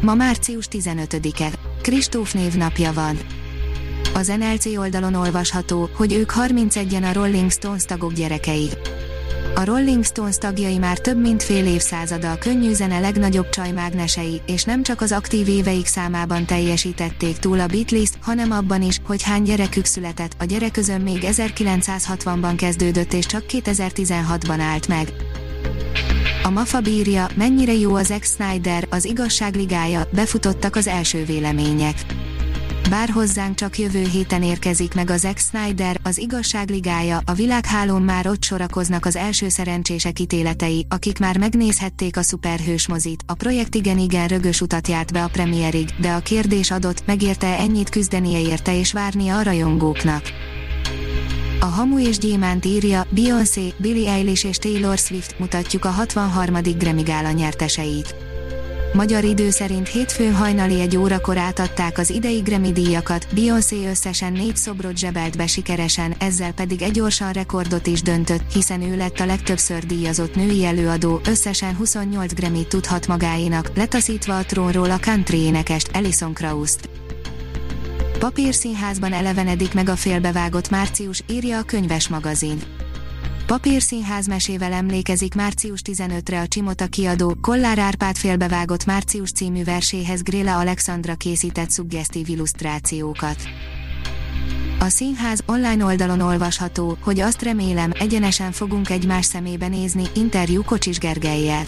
Ma március 15-e. Kristóf névnapja van. Az NLC oldalon olvasható, hogy ők 31-en a Rolling Stones tagok gyerekei. A Rolling Stones tagjai már több mint fél évszázada a könnyű zene legnagyobb csajmágnesei, és nem csak az aktív éveik számában teljesítették túl a Beatles, hanem abban is, hogy hány gyerekük született, a gyereközön még 1960-ban kezdődött és csak 2016-ban állt meg. A MAFA bírja, mennyire jó az ex Snyder, az igazságligája, befutottak az első vélemények. Bár hozzánk csak jövő héten érkezik meg az ex Snyder, az igazságligája, a világhálón már ott sorakoznak az első szerencsések ítéletei, akik már megnézhették a szuperhős mozit. A projekt igen igen rögös utat járt be a premierig, de a kérdés adott, megérte ennyit küzdenie érte és várnia a rajongóknak. A Hamu és Gyémánt írja, Beyoncé, Billie Eilish és Taylor Swift mutatjuk a 63. Grammy Gála nyerteseit. Magyar idő szerint hétfőn hajnali egy órakor átadták az idei Grammy díjakat, Beyoncé összesen négy szobrot zsebelt be sikeresen, ezzel pedig egy gyorsan rekordot is döntött, hiszen ő lett a legtöbbször díjazott női előadó, összesen 28 Grammy tudhat magáénak, letaszítva a trónról a country énekest, Alison Krauss-t. Papírszínházban elevenedik meg a félbevágott március, írja a könyves magazin. Papírszínház mesével emlékezik március 15-re a Csimota kiadó, Kollár Árpád félbevágott március című verséhez Gréla Alexandra készített szuggesztív illusztrációkat. A színház online oldalon olvasható, hogy azt remélem, egyenesen fogunk egymás szemébe nézni, interjú Kocsis Gergelyel.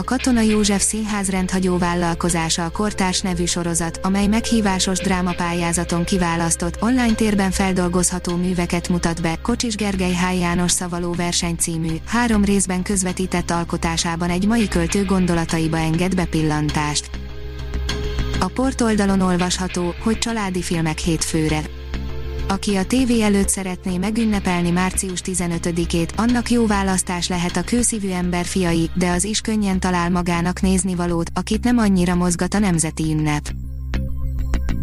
A Katona József Színház rendhagyó vállalkozása a Kortárs nevű sorozat, amely meghívásos drámapályázaton kiválasztott, online térben feldolgozható műveket mutat be. Kocsis Gergely H. János Szavaló verseny című, három részben közvetített alkotásában egy mai költő gondolataiba enged bepillantást. A portoldalon olvasható, hogy családi filmek hétfőre aki a tévé előtt szeretné megünnepelni március 15-ét, annak jó választás lehet a kőszívű ember fiai, de az is könnyen talál magának nézni valót, akit nem annyira mozgat a nemzeti ünnep.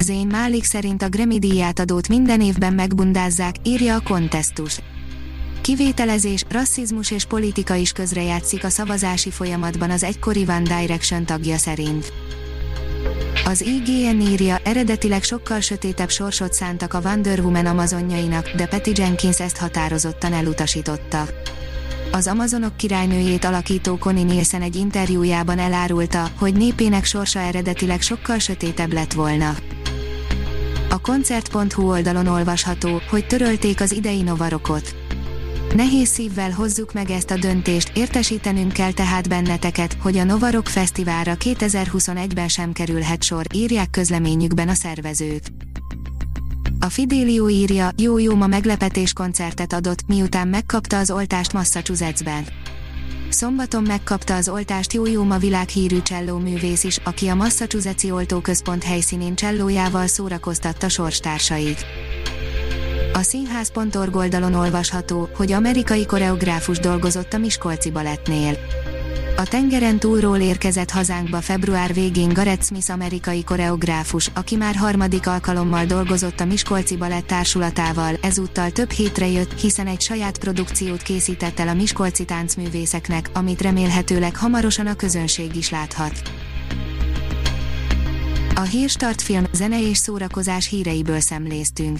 Zén Málik szerint a Grammy díját adót minden évben megbundázzák, írja a kontesztus. Kivételezés, rasszizmus és politika is közrejátszik a szavazási folyamatban az egykori One Direction tagja szerint. Az IGN írja, eredetileg sokkal sötétebb sorsot szántak a Wonder Woman amazonjainak, de Patty Jenkins ezt határozottan elutasította. Az Amazonok királynőjét alakító Connie Nielsen egy interjújában elárulta, hogy népének sorsa eredetileg sokkal sötétebb lett volna. A koncert.hu oldalon olvasható, hogy törölték az idei Novarokot. Nehéz szívvel hozzuk meg ezt a döntést, értesítenünk kell tehát benneteket, hogy a Novarok Fesztiválra 2021-ben sem kerülhet sor, írják közleményükben a szervezők. A Fidelio írja, jó-jó ma meglepetés koncertet adott, miután megkapta az oltást Massachusettsben. Szombaton megkapta az oltást Jó-jó ma világhírű cselló művész is, aki a Massachusettsi oltóközpont helyszínén csellójával szórakoztatta sorstársait. A színház.org oldalon olvasható, hogy amerikai koreográfus dolgozott a Miskolci Balettnél. A tengeren túlról érkezett hazánkba február végén Gareth Smith amerikai koreográfus, aki már harmadik alkalommal dolgozott a Miskolci Balett társulatával, ezúttal több hétre jött, hiszen egy saját produkciót készített el a Miskolci táncművészeknek, amit remélhetőleg hamarosan a közönség is láthat. A Hírstart film, zene és szórakozás híreiből szemléztünk.